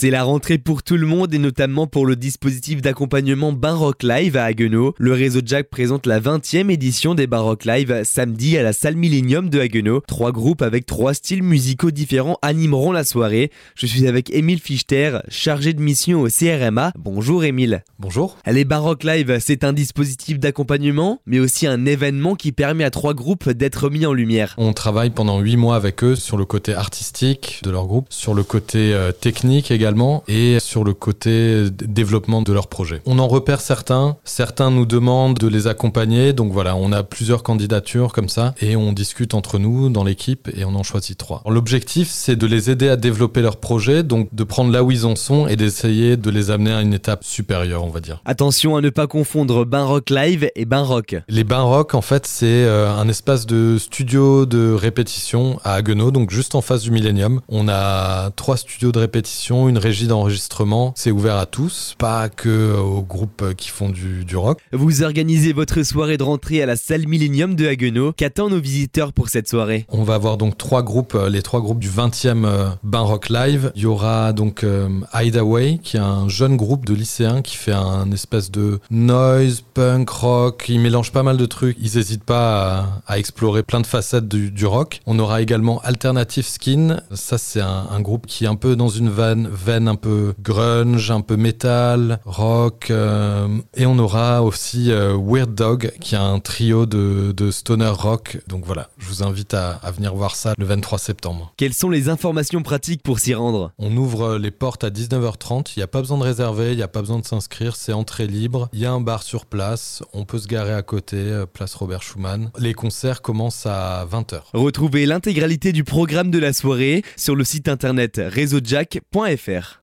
C'est la rentrée pour tout le monde et notamment pour le dispositif d'accompagnement Baroque Live à Haguenau. Le réseau Jack présente la 20e édition des Baroque Live samedi à la salle Millennium de Haguenau. Trois groupes avec trois styles musicaux différents animeront la soirée. Je suis avec Émile Fichter, chargé de mission au CRMA. Bonjour Émile. Bonjour. Les Baroque Live, c'est un dispositif d'accompagnement, mais aussi un événement qui permet à trois groupes d'être mis en lumière. On travaille pendant huit mois avec eux sur le côté artistique de leur groupe, sur le côté euh, technique également et sur le côté développement de leur projet. On en repère certains, certains nous demandent de les accompagner, donc voilà, on a plusieurs candidatures comme ça et on discute entre nous dans l'équipe et on en choisit trois. L'objectif c'est de les aider à développer leur projet, donc de prendre là où ils en sont et d'essayer de les amener à une étape supérieure, on va dire. Attention à ne pas confondre Bain Rock Live et Bain Rock. Les Bain Rock en fait c'est euh, un espace de studio de répétition à Haguenau, donc juste en face du Millennium. On a trois studios de répétition, une régie d'enregistrement. C'est ouvert à tous, pas que aux groupes qui font du, du rock. Vous organisez votre soirée de rentrée à la salle Millennium de Haguenau. Qu'attendent nos visiteurs pour cette soirée? On va avoir donc trois groupes, euh, les trois groupes du 20e euh, Bain Rock Live. Il y aura donc euh, Hideaway, qui est un jeune groupe de lycéens qui fait un espèce de noise, punk, rock. Ils mélangent pas mal de trucs. Ils n'hésitent pas à, à, explorer plein de facettes du, du, rock. On aura également Alternative Skin. Ça, c'est un, un, groupe qui est un peu dans une veine, veine un peu grunge, un peu metal, rock. Euh, et on aura aussi euh, Weird Dog, qui est un trio de, de, stoner rock. Donc voilà, je vous invite à, à, venir voir ça le 23 septembre. Quelles sont les informations pratiques pour s'y rendre? On ouvre les portes à 19h30. Il n'y a pas besoin de réserver, il n'y a pas besoin de s'inscrire. C'est entrée libre. Il y a un bar sur place. On peut se garer à côté, euh, place Robert Schumann. Les concerts commencent à 20h. Retrouvez l'intégralité du programme de la soirée sur le site internet réseaujack.fr. weg.